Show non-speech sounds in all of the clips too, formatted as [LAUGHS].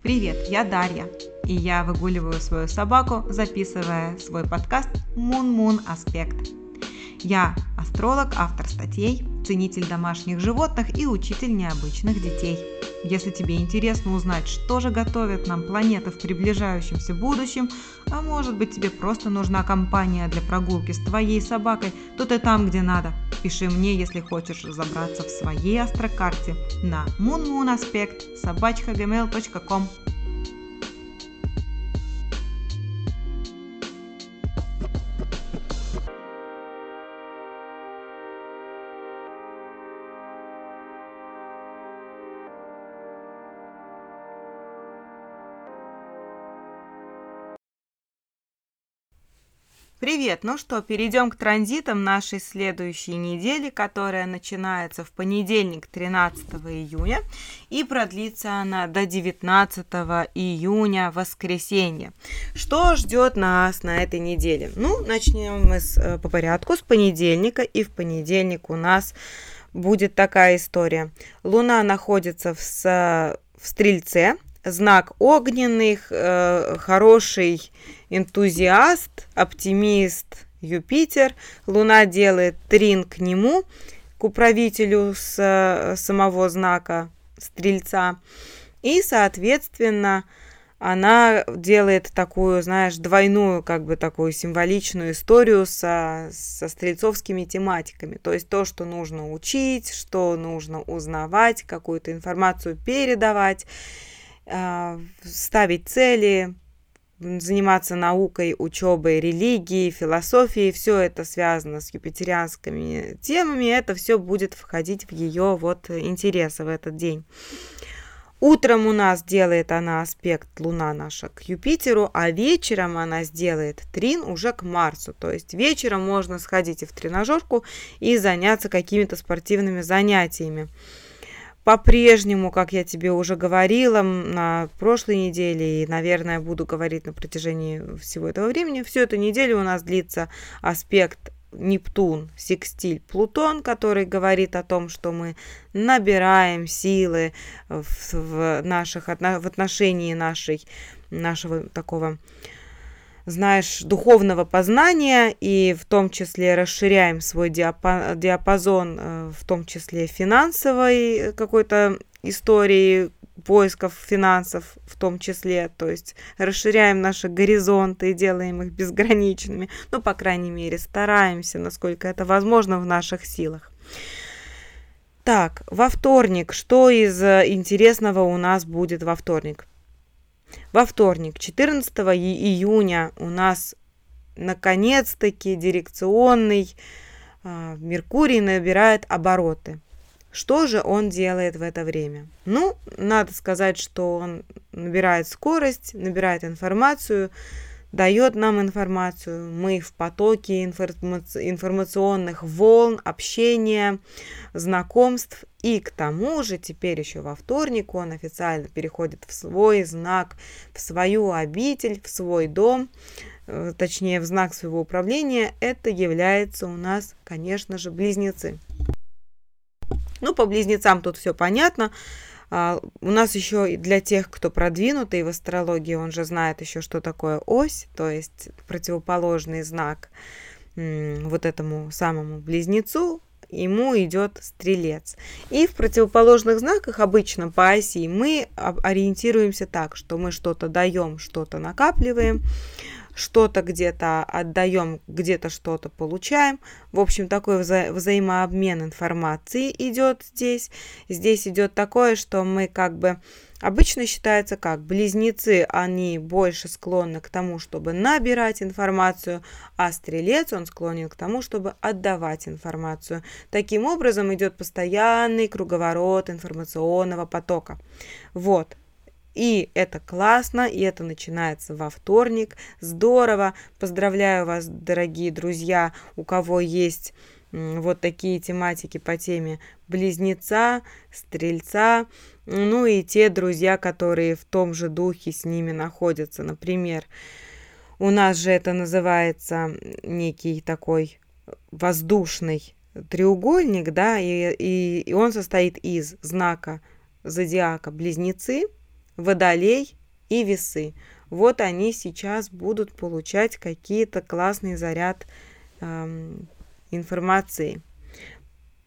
Привет, я Дарья, и я выгуливаю свою собаку, записывая свой подкаст Moon Аспект. Я астролог, автор статей, ценитель домашних животных и учитель необычных детей. Если тебе интересно узнать, что же готовят нам планеты в приближающемся будущем, а может быть тебе просто нужна компания для прогулки с твоей собакой, то ты там, где надо. Пиши мне, если хочешь разобраться в своей астрокарте на moonmoonaspect. Привет! Ну что, перейдем к транзитам нашей следующей недели, которая начинается в понедельник 13 июня и продлится она до 19 июня, воскресенье. Что ждет нас на этой неделе? Ну, начнем мы с, э, по порядку с понедельника, и в понедельник у нас будет такая история. Луна находится в, в Стрельце, знак огненных, э, хороший энтузиаст, оптимист Юпитер. Луна делает трин к нему, к управителю с э, самого знака Стрельца. И, соответственно, она делает такую, знаешь, двойную, как бы такую символичную историю со, со стрельцовскими тематиками. То есть то, что нужно учить, что нужно узнавать, какую-то информацию передавать. А, ставить цели, заниматься наукой, учебой, религией, философией, все это связано с юпитерианскими темами, это все будет входить в ее вот интересы в этот день. Утром у нас делает она аспект Луна наша к Юпитеру, а вечером она сделает трин уже к Марсу. То есть вечером можно сходить и в тренажерку и заняться какими-то спортивными занятиями. По-прежнему, как я тебе уже говорила на прошлой неделе и, наверное, буду говорить на протяжении всего этого времени, всю эту неделю у нас длится аспект Нептун, секстиль, Плутон, который говорит о том, что мы набираем силы в, в, наших, в отношении нашей, нашего такого знаешь, духовного познания и в том числе расширяем свой диапазон, э, в том числе финансовой какой-то истории, поисков финансов в том числе, то есть расширяем наши горизонты и делаем их безграничными, ну, по крайней мере, стараемся, насколько это возможно в наших силах. Так, во вторник, что из э, интересного у нас будет во вторник? Во вторник, 14 июня, у нас наконец-таки дирекционный э, Меркурий набирает обороты. Что же он делает в это время? Ну, надо сказать, что он набирает скорость, набирает информацию, дает нам информацию. Мы в потоке информационных волн, общения, знакомств. И к тому же теперь еще во вторник он официально переходит в свой знак, в свою обитель, в свой дом, э, точнее в знак своего управления. Это является у нас, конечно же, близнецы. Ну, по близнецам тут все понятно. А, у нас еще для тех, кто продвинутый в астрологии, он же знает еще, что такое ось, то есть противоположный знак вот этому самому близнецу, ему идет стрелец. И в противоположных знаках обычно по оси мы ориентируемся так, что мы что-то даем, что-то накапливаем, что-то где-то отдаем, где-то что-то получаем. В общем, такой вза взаимообмен информацией идет здесь. Здесь идет такое, что мы как бы Обычно считается как близнецы, они больше склонны к тому, чтобы набирать информацию, а стрелец, он склонен к тому, чтобы отдавать информацию. Таким образом идет постоянный круговорот информационного потока. Вот, и это классно, и это начинается во вторник. Здорово. Поздравляю вас, дорогие друзья, у кого есть вот такие тематики по теме близнеца, стрельца, ну и те друзья, которые в том же духе с ними находятся. Например, у нас же это называется некий такой воздушный треугольник, да, и, и, и он состоит из знака зодиака близнецы – Водолей и Весы. Вот они сейчас будут получать какие-то классный заряд эм, информации.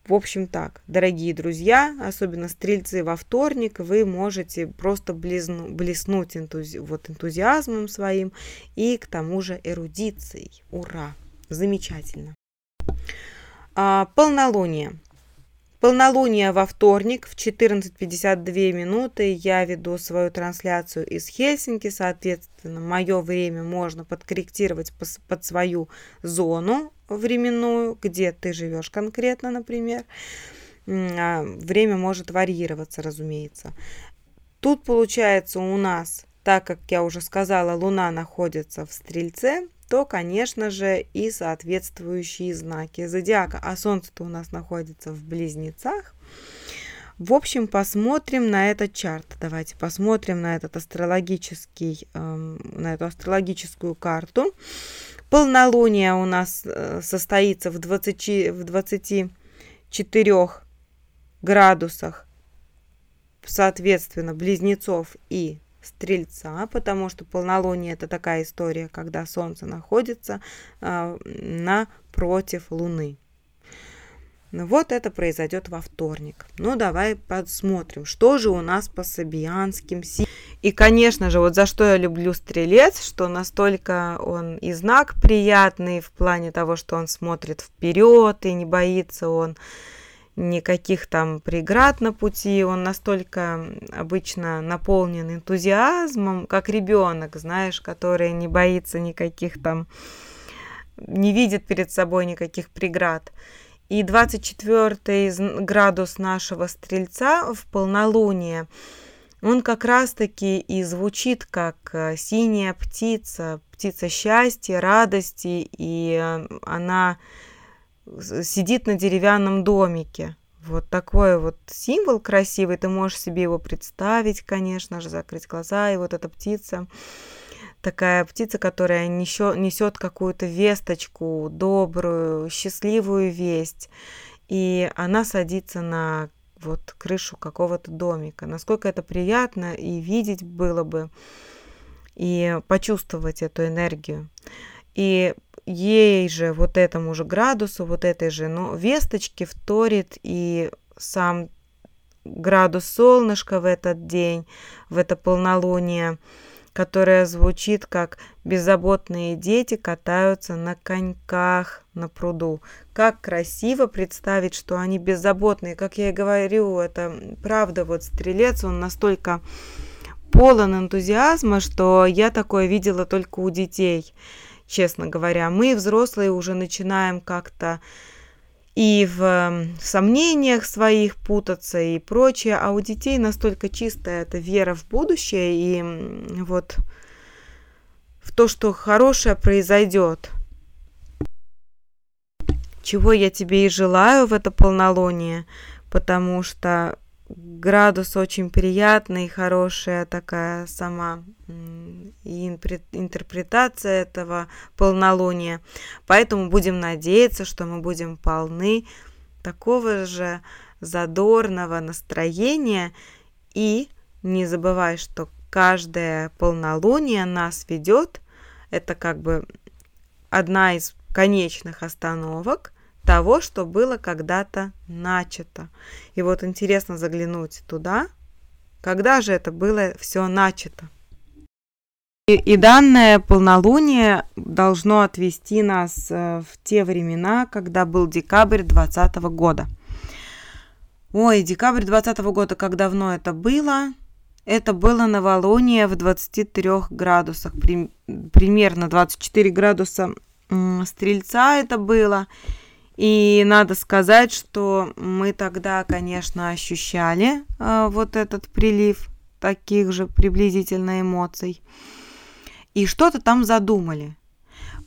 В общем так, дорогие друзья, особенно стрельцы во вторник, вы можете просто близну, блеснуть энтузи, вот энтузиазмом своим и к тому же эрудицией. Ура! Замечательно. А, полнолуние. Полнолуние во вторник в 14.52 минуты я веду свою трансляцию из Хельсинки. Соответственно, мое время можно подкорректировать под свою зону временную, где ты живешь конкретно, например. А, время может варьироваться, разумеется. Тут получается у нас, так как я уже сказала, Луна находится в Стрельце, то, конечно же, и соответствующие знаки зодиака. А Солнце-то у нас находится в Близнецах. В общем, посмотрим на этот чарт. Давайте посмотрим на этот астрологический, эм, на эту астрологическую карту. Полнолуние у нас э, состоится в, 20, в 24 градусах, соответственно, близнецов и Стрельца, потому что полнолуние это такая история, когда Солнце находится э, напротив Луны. Ну вот это произойдет во вторник. Ну давай посмотрим, что же у нас по сабианским си. И, конечно же, вот за что я люблю стрелец, что настолько он и знак приятный в плане того, что он смотрит вперед и не боится он никаких там преград на пути, он настолько обычно наполнен энтузиазмом, как ребенок, знаешь, который не боится никаких там, не видит перед собой никаких преград. И 24 градус нашего стрельца в полнолуние, он как раз-таки и звучит как э, синяя птица, птица счастья, радости, и э, она сидит на деревянном домике. Вот такой вот символ красивый, ты можешь себе его представить, конечно же, закрыть глаза, и вот эта птица, такая птица, которая несет, какую-то весточку, добрую, счастливую весть, и она садится на вот крышу какого-то домика. Насколько это приятно и видеть было бы, и почувствовать эту энергию. И ей же, вот этому же градусу, вот этой же ну, весточке вторит и сам градус солнышка в этот день, в это полнолуние, которое звучит как «беззаботные дети катаются на коньках на пруду». Как красиво представить, что они беззаботные. Как я и говорю, это правда, вот стрелец, он настолько полон энтузиазма, что я такое видела только у детей – честно говоря. Мы, взрослые, уже начинаем как-то и в эм, сомнениях своих путаться и прочее, а у детей настолько чистая эта вера в будущее и вот в то, что хорошее произойдет. Чего я тебе и желаю в это полнолуние, потому что градус очень приятный, хорошая такая сама интерпретация этого полнолуния. Поэтому будем надеяться, что мы будем полны такого же задорного настроения. И не забывай, что каждое полнолуние нас ведет. Это как бы одна из конечных остановок – того, что было когда-то начато. И вот интересно заглянуть туда, когда же это было все начато. И, и данное полнолуние должно отвести нас э, в те времена, когда был декабрь 2020 года. Ой, декабрь 2020 года, как давно это было? Это было новолуние в 23 градусах, при, примерно 24 градуса стрельца это было. И надо сказать, что мы тогда, конечно, ощущали э, вот этот прилив таких же приблизительно эмоций. И что-то там задумали.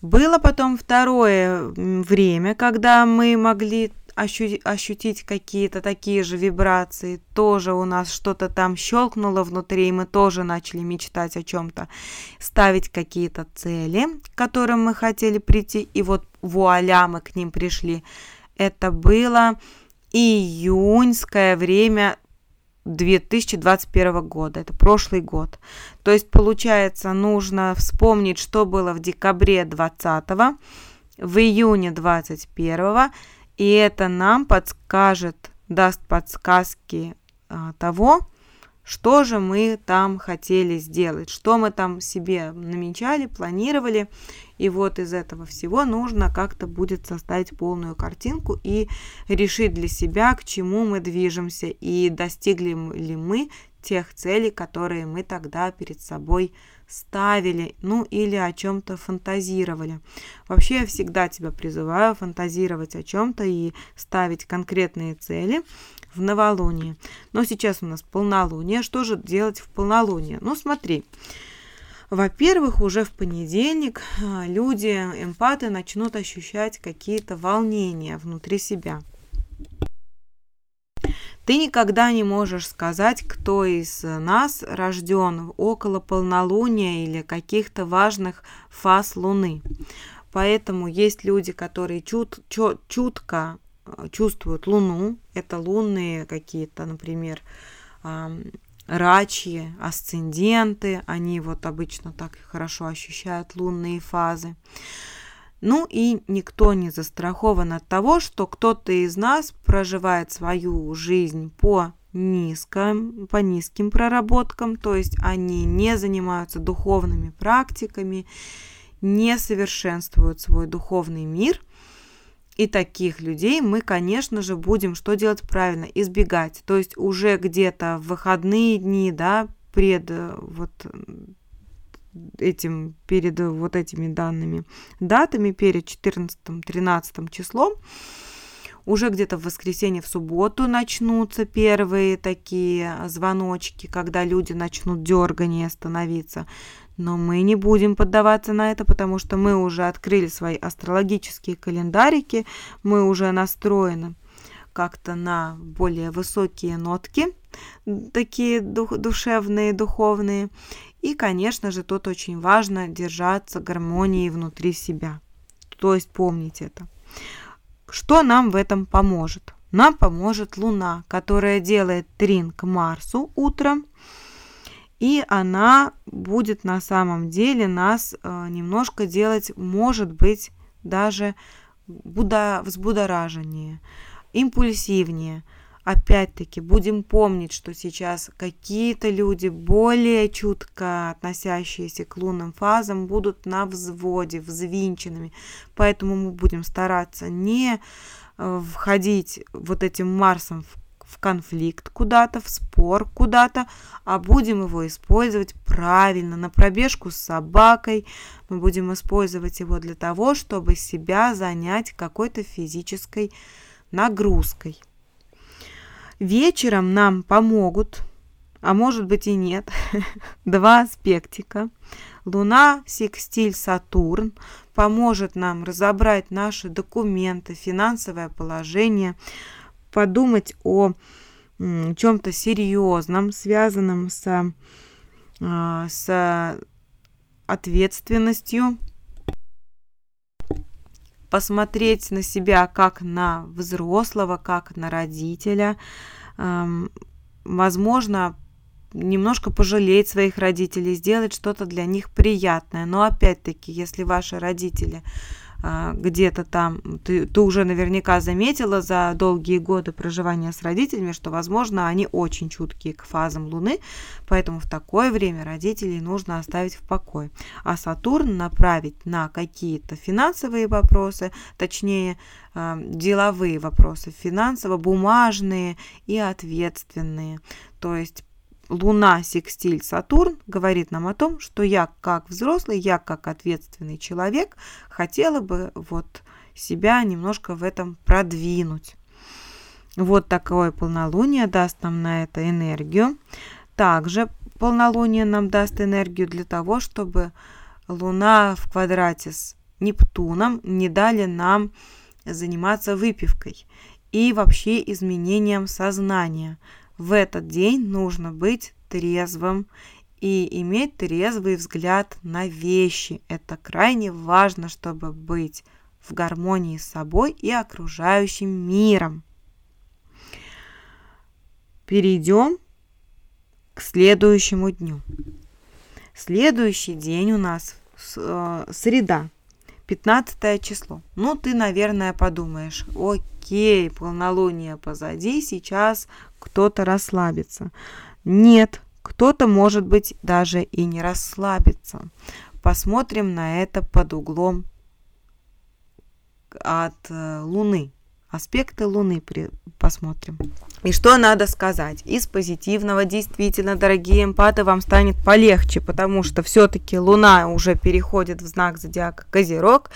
Было потом второе время, когда мы могли ощу- ощутить какие-то такие же вибрации, тоже у нас что-то там щелкнуло внутри, и мы тоже начали мечтать о чем-то, ставить какие-то цели, к которым мы хотели прийти, и вот вуаля, мы к ним пришли. Это было июньское время 2021 года, это прошлый год. То есть, получается, нужно вспомнить, что было в декабре 20, в июне 21, и это нам подскажет, даст подсказки а, того, что же мы там хотели сделать, что мы там себе намечали, планировали. И вот из этого всего нужно как-то будет составить полную картинку и решить для себя, к чему мы движемся и достигли ли мы тех целей, которые мы тогда перед собой ставили, ну или о чем-то фантазировали. Вообще я всегда тебя призываю фантазировать о чем-то и ставить конкретные цели, в новолуние. Но сейчас у нас полнолуние. Что же делать в полнолуние? Ну, смотри. Во-первых, уже в понедельник а, люди, эмпаты, начнут ощущать какие-то волнения внутри себя. Ты никогда не можешь сказать, кто из нас рожден около полнолуния или каких-то важных фаз Луны. Поэтому есть люди, которые чут, чут, чутко чувствуют Луну. Это лунные какие-то, например, рачьи, асценденты. Они вот обычно так хорошо ощущают лунные фазы. Ну и никто не застрахован от того, что кто-то из нас проживает свою жизнь по низким, по низким проработкам, то есть они не занимаются духовными практиками, не совершенствуют свой духовный мир – и таких людей мы, конечно же, будем что делать правильно? Избегать. То есть уже где-то в выходные дни, да, пред э, вот этим, перед вот этими данными датами, перед 14-13 числом, уже где-то в воскресенье, в субботу начнутся первые такие звоночки, когда люди начнут дергание становиться. Но мы не будем поддаваться на это, потому что мы уже открыли свои астрологические календарики, мы уже настроены как-то на более высокие нотки, такие дух, душевные, духовные. И, конечно же, тут очень важно держаться гармонии внутри себя. То есть помнить это. Что нам в этом поможет? Нам поможет Луна, которая делает трин к Марсу утром, и она будет на самом деле нас э, немножко делать, может быть, даже буда, взбудораженнее, импульсивнее. Опять-таки, будем помнить, что сейчас какие-то люди, более чутко относящиеся к лунным фазам, будут на взводе, взвинченными. Поэтому мы будем стараться не э, входить вот этим Марсом в в конфликт куда-то, в спор куда-то, а будем его использовать правильно, на пробежку с собакой. Мы будем использовать его для того, чтобы себя занять какой-то физической нагрузкой. Вечером нам помогут, а может быть и нет, [LAUGHS] два аспектика. Луна, секстиль, Сатурн поможет нам разобрать наши документы, финансовое положение, подумать о чем-то серьезном, связанном с, а, с ответственностью, посмотреть на себя как на взрослого, как на родителя, возможно, немножко пожалеть своих родителей, сделать что-то для них приятное. Но опять-таки, если ваши родители где-то там, ты, ты уже наверняка заметила за долгие годы проживания с родителями, что, возможно, они очень чуткие к фазам Луны, поэтому в такое время родителей нужно оставить в покое. А Сатурн направить на какие-то финансовые вопросы, точнее, а, деловые вопросы, финансово-бумажные и ответственные. То есть Луна, секстиль, Сатурн говорит нам о том, что я как взрослый, я как ответственный человек хотела бы вот себя немножко в этом продвинуть. Вот такое полнолуние даст нам на это энергию. Также полнолуние нам даст энергию для того, чтобы Луна в квадрате с Нептуном не дали нам заниматься выпивкой и вообще изменением сознания – в этот день нужно быть трезвым и иметь трезвый взгляд на вещи. Это крайне важно, чтобы быть в гармонии с собой и окружающим миром. Перейдем к следующему дню. Следующий день у нас э, среда, 15 число. Ну, ты, наверное, подумаешь, окей, полнолуние позади, сейчас кто-то расслабится. Нет, кто-то, может быть, даже и не расслабится. Посмотрим на это под углом от э, Луны. Аспекты Луны при... посмотрим. И что надо сказать? Из позитивного действительно, дорогие эмпаты, вам станет полегче, потому что все-таки Луна уже переходит в знак зодиака Козерог,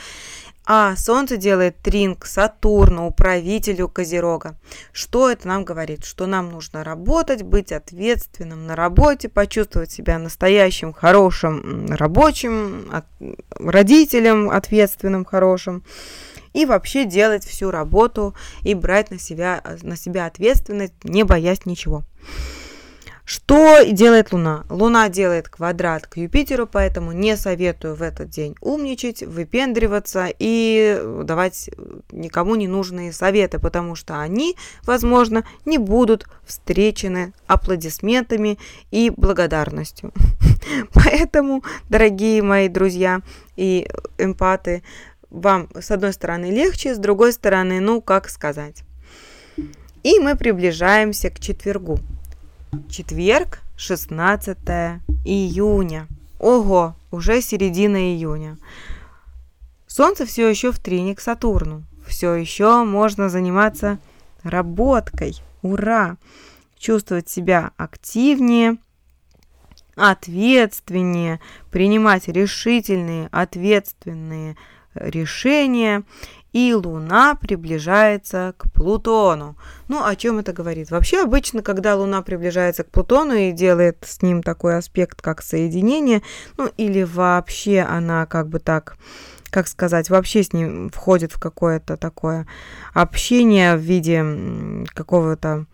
а Солнце делает тринг Сатурну, управителю Козерога. Что это нам говорит? Что нам нужно работать, быть ответственным на работе, почувствовать себя настоящим, хорошим, рабочим, от, родителем ответственным, хорошим и вообще делать всю работу и брать на себя, на себя ответственность, не боясь ничего. Что делает Луна? Луна делает квадрат к Юпитеру, поэтому не советую в этот день умничать, выпендриваться и давать никому не нужные советы, потому что они, возможно, не будут встречены аплодисментами и благодарностью. [LAUGHS] Поэтому, дорогие мои друзья и эмпаты, вам с одной стороны легче, с другой стороны, ну, как сказать. И мы приближаемся к четвергу. Четверг, 16 июня. Ого, уже середина июня. Солнце все еще в трине к Сатурну. Все еще можно заниматься работкой. Ура! Чувствовать себя активнее, ответственнее, принимать решительные, ответственные решения и Луна приближается к Плутону. Ну, о чем это говорит? Вообще, обычно, когда Луна приближается к Плутону и делает с ним такой аспект, как соединение, ну, или вообще она как бы так как сказать, вообще с ним входит в какое-то такое общение в виде какого-то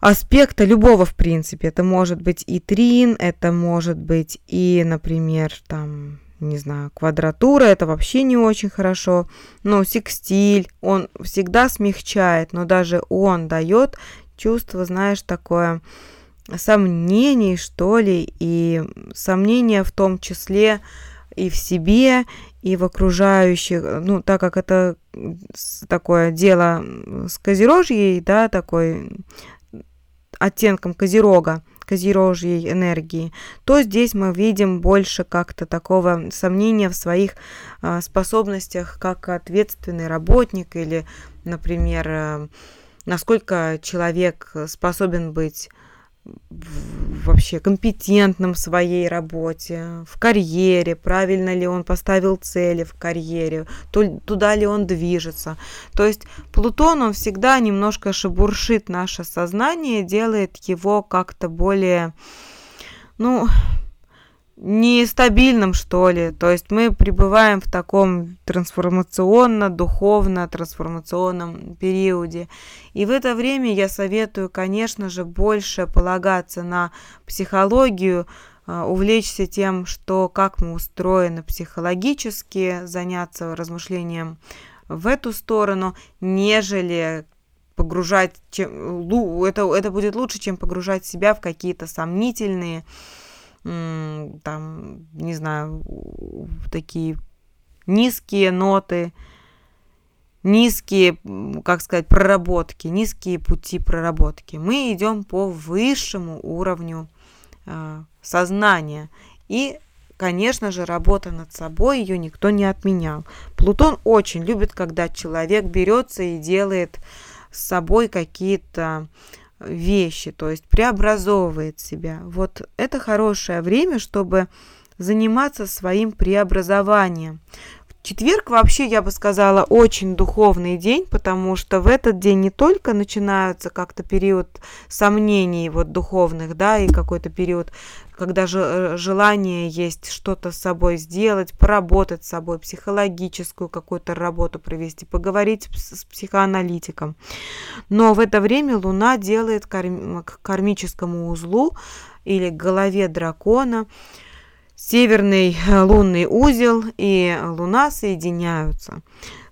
аспекта любого, в принципе. Это может быть и трин, это может быть и, например, там не знаю, квадратура, это вообще не очень хорошо. Но секстиль, он всегда смягчает, но даже он дает чувство, знаешь, такое сомнений, что ли, и сомнения в том числе и в себе, и в окружающих, ну, так как это такое дело с козерожьей, да, такой оттенком козерога, козерожьей энергии, то здесь мы видим больше как-то такого сомнения в своих а, способностях как ответственный работник или, например, э, насколько человек способен быть вообще компетентным в своей работе, в карьере, правильно ли он поставил цели в карьере, туда ли он движется. То есть Плутон, он всегда немножко шебуршит наше сознание, делает его как-то более, ну, нестабильным, что ли. То есть мы пребываем в таком трансформационно-духовно трансформационном периоде. И в это время я советую, конечно же, больше полагаться на психологию, а, увлечься тем, что как мы устроены психологически, заняться размышлением в эту сторону, нежели погружать, чем, это, это будет лучше, чем погружать себя в какие-то сомнительные там, не знаю, такие низкие ноты, низкие, как сказать, проработки, низкие пути проработки. Мы идем по высшему уровню э, сознания. И, конечно же, работа над собой, ее никто не отменял. Плутон очень любит, когда человек берется и делает с собой какие-то вещи, то есть преобразовывает себя. Вот это хорошее время, чтобы заниматься своим преобразованием. Четверг вообще, я бы сказала, очень духовный день, потому что в этот день не только начинаются как-то период сомнений вот духовных, да, и какой-то период, когда же э, желание есть что-то с собой сделать, поработать с собой, психологическую какую-то работу провести, поговорить с психоаналитиком. Но в это время Луна делает к кармическому узлу или голове дракона – Северный э, лунный узел и Луна соединяются.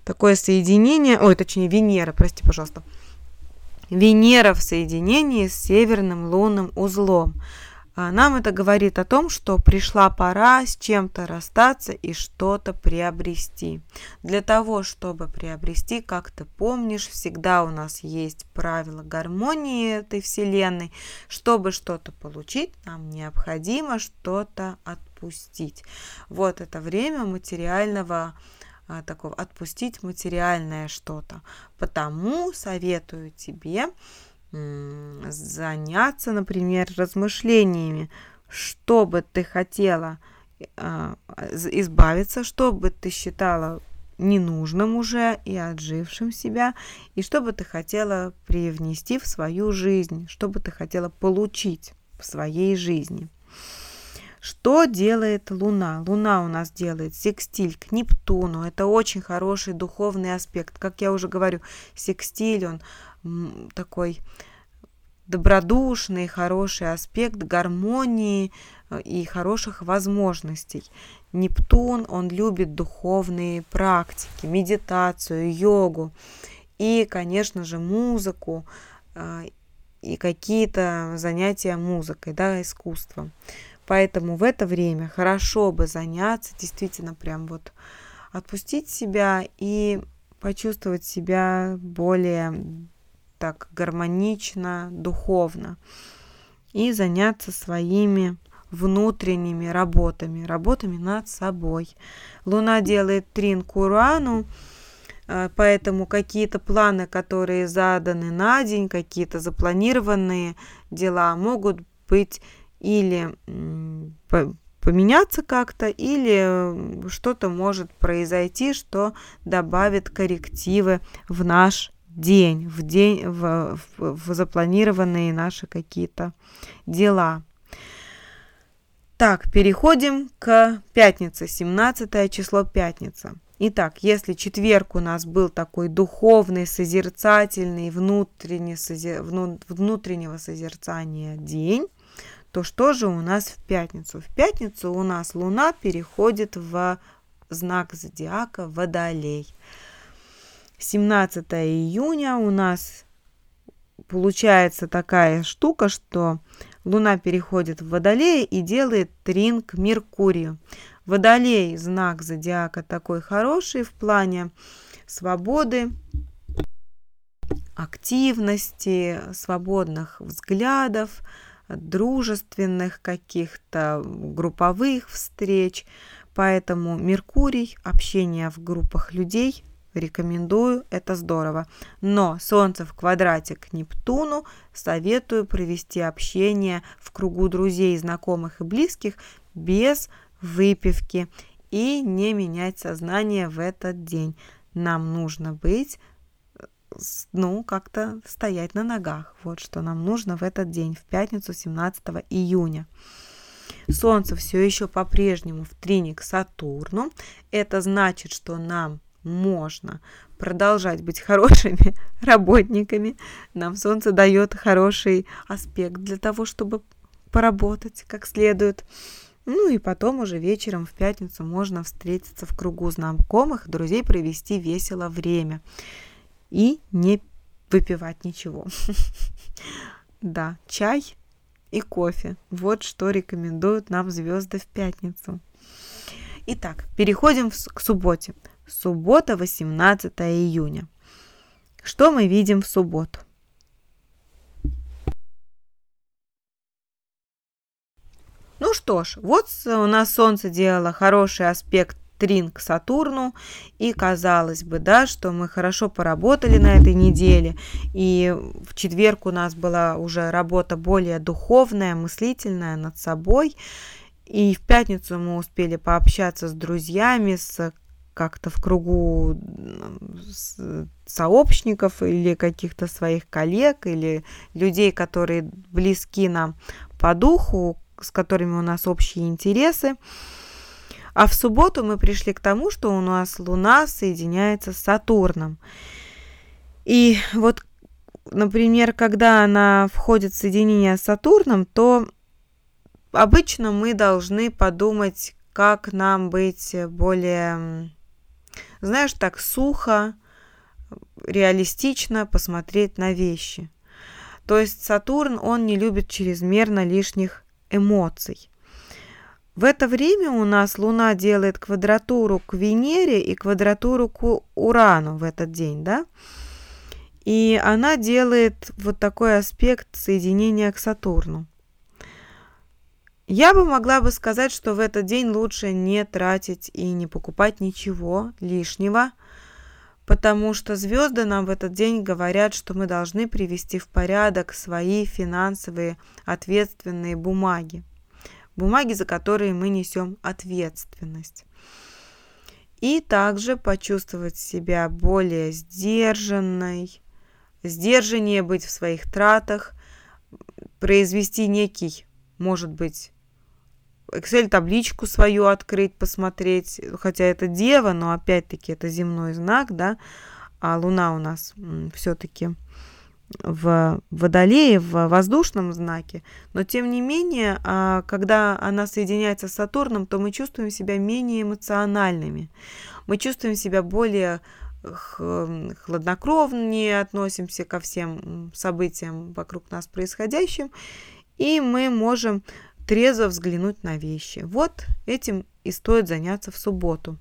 Такое соединение, ой, точнее Венера, прости, пожалуйста. Венера в соединении с северным лунным узлом. А, нам это говорит о том, что пришла пора с чем-то расстаться и что-то приобрести. Для того, чтобы приобрести, как ты помнишь, всегда у нас есть правила гармонии этой вселенной. Чтобы что-то получить, нам необходимо что-то отпустить. Вот это время материального а, такого отпустить материальное что-то. Потому советую тебе заняться, например, размышлениями, что бы ты хотела а, избавиться, что бы ты считала ненужным уже и отжившим себя, и что бы ты хотела привнести в свою жизнь, что бы ты хотела получить в своей жизни. Что делает Луна? Луна у нас делает секстиль к Нептуну. Это очень хороший духовный аспект. Как я уже говорю, секстиль, он такой добродушный, хороший аспект гармонии э, и хороших возможностей. Нептун, он любит духовные практики, медитацию, йогу и, конечно же, музыку э, и какие-то занятия музыкой, да, искусством. Поэтому в это время хорошо бы заняться, действительно прям вот отпустить себя и почувствовать себя более так гармонично, духовно. И заняться своими внутренними работами, работами над собой. Луна делает трин к Урану, э, поэтому какие-то планы, которые заданы на день, какие-то запланированные дела могут быть или поменяться как-то, или что-то может произойти, что добавит коррективы в наш день, в день, в, в, в запланированные наши какие-то дела. Так, переходим к пятнице, 17 число пятница. Итак, если четверг у нас был такой духовный, созерцательный, внутренне, внутреннего созерцания день, то что же у нас в пятницу? В пятницу у нас Луна переходит в знак зодиака Водолей. 17 июня у нас получается такая штука, что Луна переходит в Водолей и делает трин к Меркурию. Водолей – знак зодиака такой хороший в плане свободы, активности, свободных взглядов, дружественных каких-то групповых встреч. Поэтому Меркурий, общение в группах людей Рекомендую, это здорово. Но Солнце в квадрате к Нептуну советую провести общение в кругу друзей, знакомых и близких без выпивки и не менять сознание в этот день. Нам нужно быть, ну, как-то стоять на ногах. Вот что нам нужно в этот день, в пятницу 17 июня. Солнце все еще по-прежнему в трине к Сатурну. Это значит, что нам можно продолжать быть [LAUGHS] хорошими работниками. Нам Солнце дает хороший аспект для того, чтобы поработать как следует. Ну и потом уже вечером в пятницу можно встретиться в кругу знакомых, друзей, провести весело время и не выпивать ничего. [LAUGHS] Да, чай и кофе. Вот что рекомендуют нам звезды в пятницу. Итак, переходим к субботе. Суббота, 18 июня. Что мы видим в субботу? Ну что ж, вот у нас Солнце делало хороший аспект трин к Сатурну, и казалось бы, да, что мы хорошо поработали на этой неделе, и в четверг у нас была уже работа более духовная, мыслительная над собой, и в пятницу мы успели пообщаться с друзьями, с как-то в кругу сообщников или каких-то своих коллег или людей, которые близки нам по духу, с которыми у нас общие интересы. А в субботу мы пришли к тому, что у нас Луна соединяется с Сатурном. И вот, например, когда она входит в соединение с Сатурном, то обычно мы должны подумать, как нам быть более знаешь, так сухо, реалистично посмотреть на вещи. То есть Сатурн, он не любит чрезмерно лишних эмоций. В это время у нас Луна делает квадратуру к Венере и квадратуру к Урану в этот день, да? И она делает вот такой аспект соединения к Сатурну. Я бы могла бы сказать, что в этот день лучше не тратить и не покупать ничего лишнего, потому что звезды нам в этот день говорят, что мы должны привести в порядок свои финансовые ответственные бумаги. Бумаги, за которые мы несем ответственность. И также почувствовать себя более сдержанной, сдержаннее быть в своих тратах, произвести некий, может быть, Excel-табличку свою открыть, посмотреть, хотя это Дева, но опять-таки это земной знак, да, а Луна у нас все-таки в Водолее, в воздушном знаке, но тем не менее, а, когда она соединяется с Сатурном, то мы чувствуем себя менее эмоциональными, мы чувствуем себя более хладнокровнее относимся ко всем событиям вокруг нас происходящим, и мы можем трезво взглянуть на вещи. Вот этим и стоит заняться в субботу.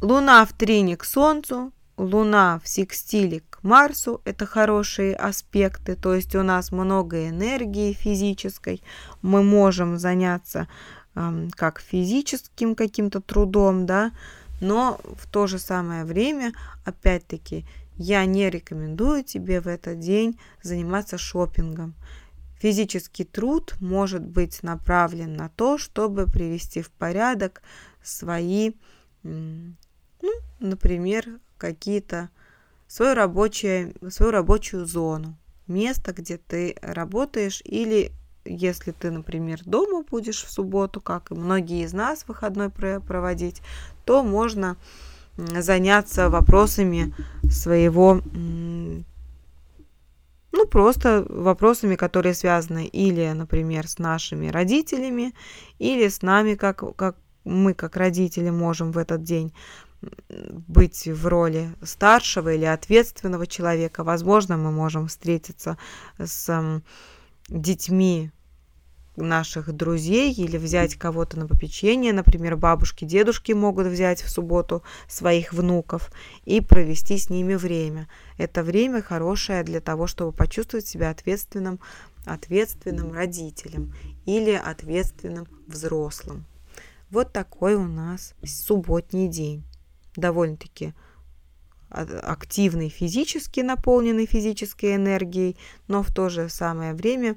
Луна в трине к Солнцу, Луна в секстиле к Марсу – это хорошие аспекты, то есть у нас много энергии физической, мы можем заняться э, как физическим каким-то трудом, да, но в то же самое время, опять-таки, я не рекомендую тебе в этот день заниматься шопингом. Физический труд может быть направлен на то, чтобы привести в порядок свои, ну, например, какие-то свою, рабочее, свою рабочую зону, место, где ты работаешь, или если ты, например, дома будешь в субботу, как и многие из нас выходной проводить, то можно заняться вопросами своего ну, просто вопросами, которые связаны или, например, с нашими родителями, или с нами, как, как мы, как родители, можем в этот день быть в роли старшего или ответственного человека. Возможно, мы можем встретиться с детьми наших друзей или взять кого-то на попечение. Например, бабушки, дедушки могут взять в субботу своих внуков и провести с ними время. Это время хорошее для того, чтобы почувствовать себя ответственным, ответственным родителем или ответственным взрослым. Вот такой у нас субботний день. Довольно-таки активный физически, наполненный физической энергией, но в то же самое время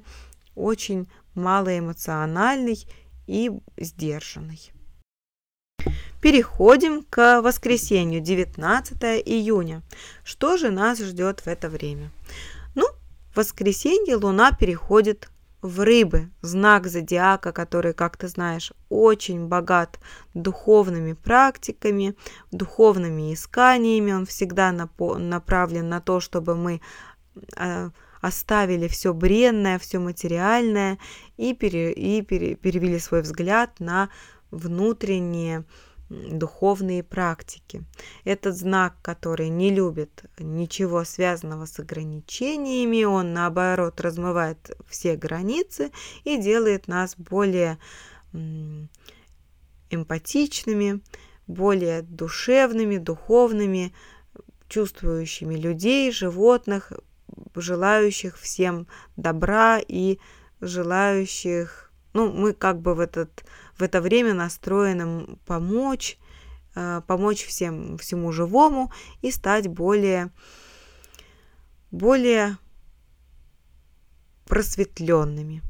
очень малоэмоциональный и сдержанный. Переходим к воскресенью, 19 июня. Что же нас ждет в это время? Ну, в воскресенье Луна переходит в рыбы, знак зодиака, который, как ты знаешь, очень богат духовными практиками, духовными исканиями. Он всегда направлен на то, чтобы мы а, оставили все бренное, все материальное и, пере, и пере, перевели свой взгляд на внутренние духовные практики. Этот знак, который не любит ничего связанного с ограничениями, он наоборот размывает все границы и делает нас более эмпатичными, более душевными, духовными, чувствующими людей, животных, желающих всем добра и желающих, ну, мы как бы в, этот, в это время настроены помочь, э, помочь всем, всему живому и стать более, более просветленными.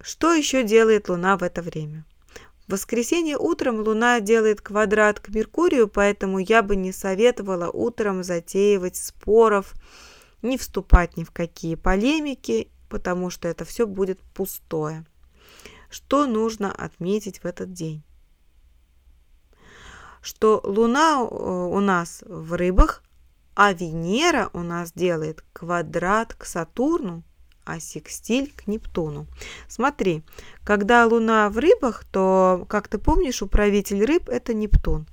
Что еще делает Луна в это время? В воскресенье утром Луна делает квадрат к Меркурию, поэтому я бы не советовала утром затеивать споров, не вступать ни в какие полемики, потому что это все будет пустое. Что нужно отметить в этот день? Что Луна э, у нас в рыбах, а Венера у нас делает квадрат к Сатурну, а секстиль к Нептуну. Смотри, когда Луна в рыбах, то, как ты помнишь, управитель рыб – это Нептун.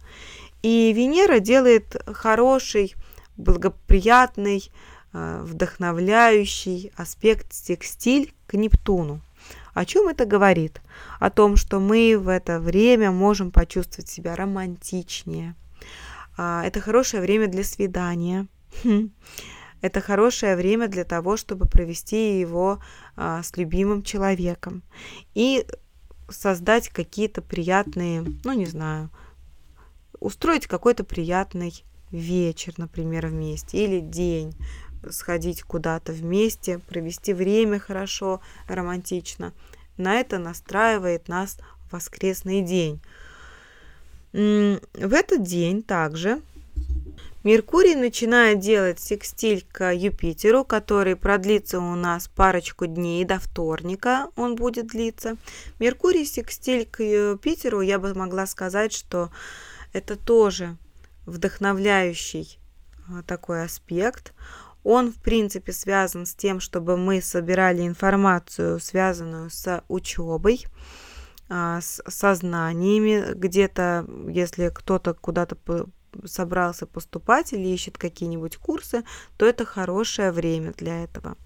И Венера делает хороший, благоприятный, э, вдохновляющий аспект текстиль к Нептуну. О чем это говорит? О том, что мы в это время можем почувствовать себя романтичнее. А, это хорошее время для свидания. Хм. Это хорошее время для того, чтобы провести его а, с любимым человеком и создать какие-то приятные, ну не знаю, устроить какой-то приятный вечер, например, вместе или день, сходить куда-то вместе, провести время хорошо, романтично. На это настраивает нас воскресный день. В этот день также Меркурий начинает делать секстиль к Юпитеру, который продлится у нас парочку дней до вторника, он будет длиться. Меркурий секстиль к Юпитеру, я бы могла сказать, что это тоже вдохновляющий а, такой аспект. Он, в принципе, связан с тем, чтобы мы собирали информацию, связанную с учебой, а, с сознаниями. Где-то, если кто-то куда-то собрался поступать или ищет какие-нибудь курсы, то это хорошее время для этого.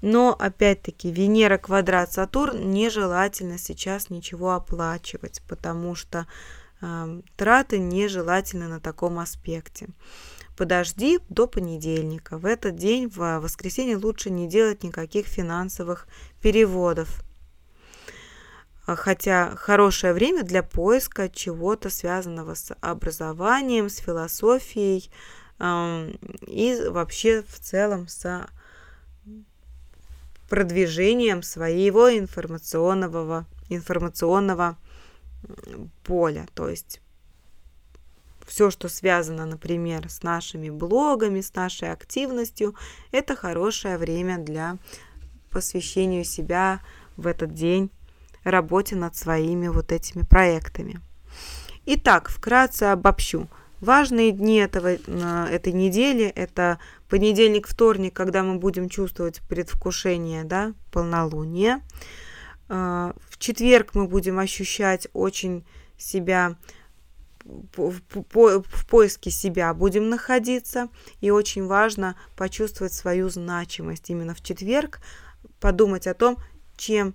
Но опять-таки Венера квадрат Сатурн нежелательно сейчас ничего оплачивать, потому что э, траты нежелательны на таком аспекте. Подожди до понедельника. В этот день, в воскресенье, лучше не делать никаких финансовых переводов а, хотя хорошее время для поиска чего-то связанного с образованием, с философией и вообще в целом с продвижением своего информационного, информационного поля. То есть все, что связано, например, с нашими блогами, с нашей активностью, это хорошее время для посвящения себя в этот день работе над своими вот этими проектами. Итак, вкратце обобщу. Важные дни этого, этой недели – это понедельник, вторник, когда мы будем чувствовать предвкушение да, полнолуния. А, в четверг мы будем ощущать очень себя в, по, в поиске себя будем находиться, и очень важно почувствовать свою значимость именно в четверг, подумать о том, чем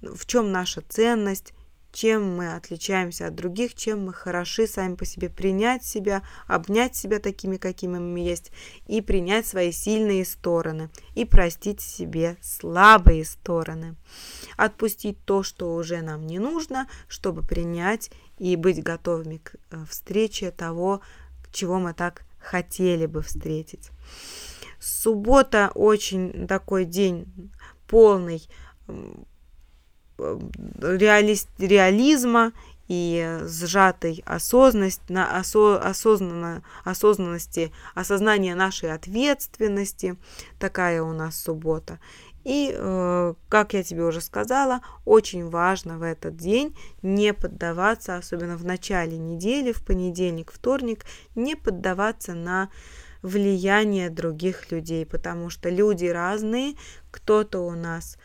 в чем наша ценность, чем мы отличаемся от других, чем мы хороши сами по себе, принять себя, обнять себя такими, какими мы есть, и принять свои сильные стороны, и простить себе слабые стороны. Отпустить то, что уже нам не нужно, чтобы принять и быть готовыми к э, встрече того, чего мы так хотели бы встретить. Суббота очень такой день полный реалист, реализма и сжатой осознанность, на осо, осознанно, осознанности, осознания нашей ответственности. Такая у нас суббота. И, э, как я тебе уже сказала, очень важно в этот день не поддаваться, особенно в начале недели, в понедельник, вторник, не поддаваться на влияние других людей, потому что люди разные, кто-то у нас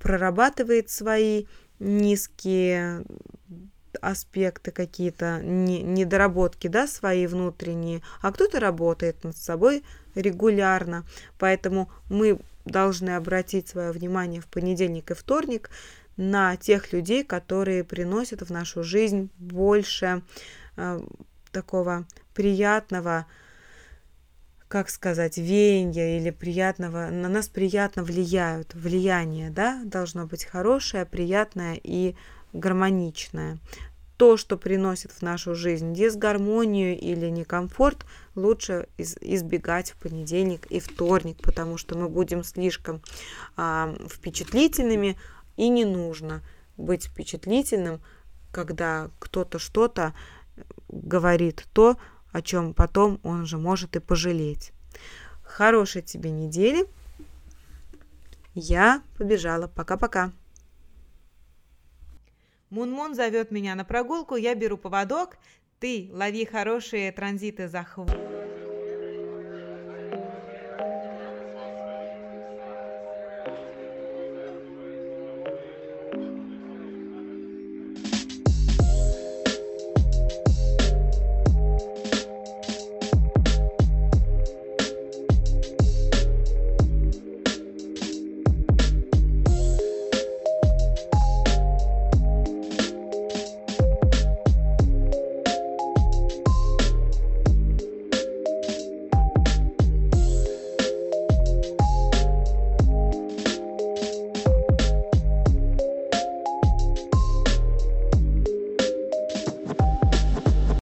прорабатывает свои низкие аспекты какие-то, не, недоработки, да, свои внутренние, а кто-то работает над собой регулярно. Поэтому мы должны обратить свое внимание в понедельник и вторник на тех людей, которые приносят в нашу жизнь больше э, такого приятного, как сказать, веяния или приятного, на нас приятно влияют. Влияние, да, должно быть хорошее, приятное и гармоничное. То, что приносит в нашу жизнь дисгармонию или некомфорт, лучше из, избегать в понедельник и вторник, потому что мы будем слишком а, впечатлительными, и не нужно быть впечатлительным, когда кто-то что-то говорит то, о чем потом он же может и пожалеть. Хорошей тебе недели. Я побежала. Пока-пока. Мунмун -мун зовет меня на прогулку, я беру поводок, ты лови хорошие транзиты за хвост.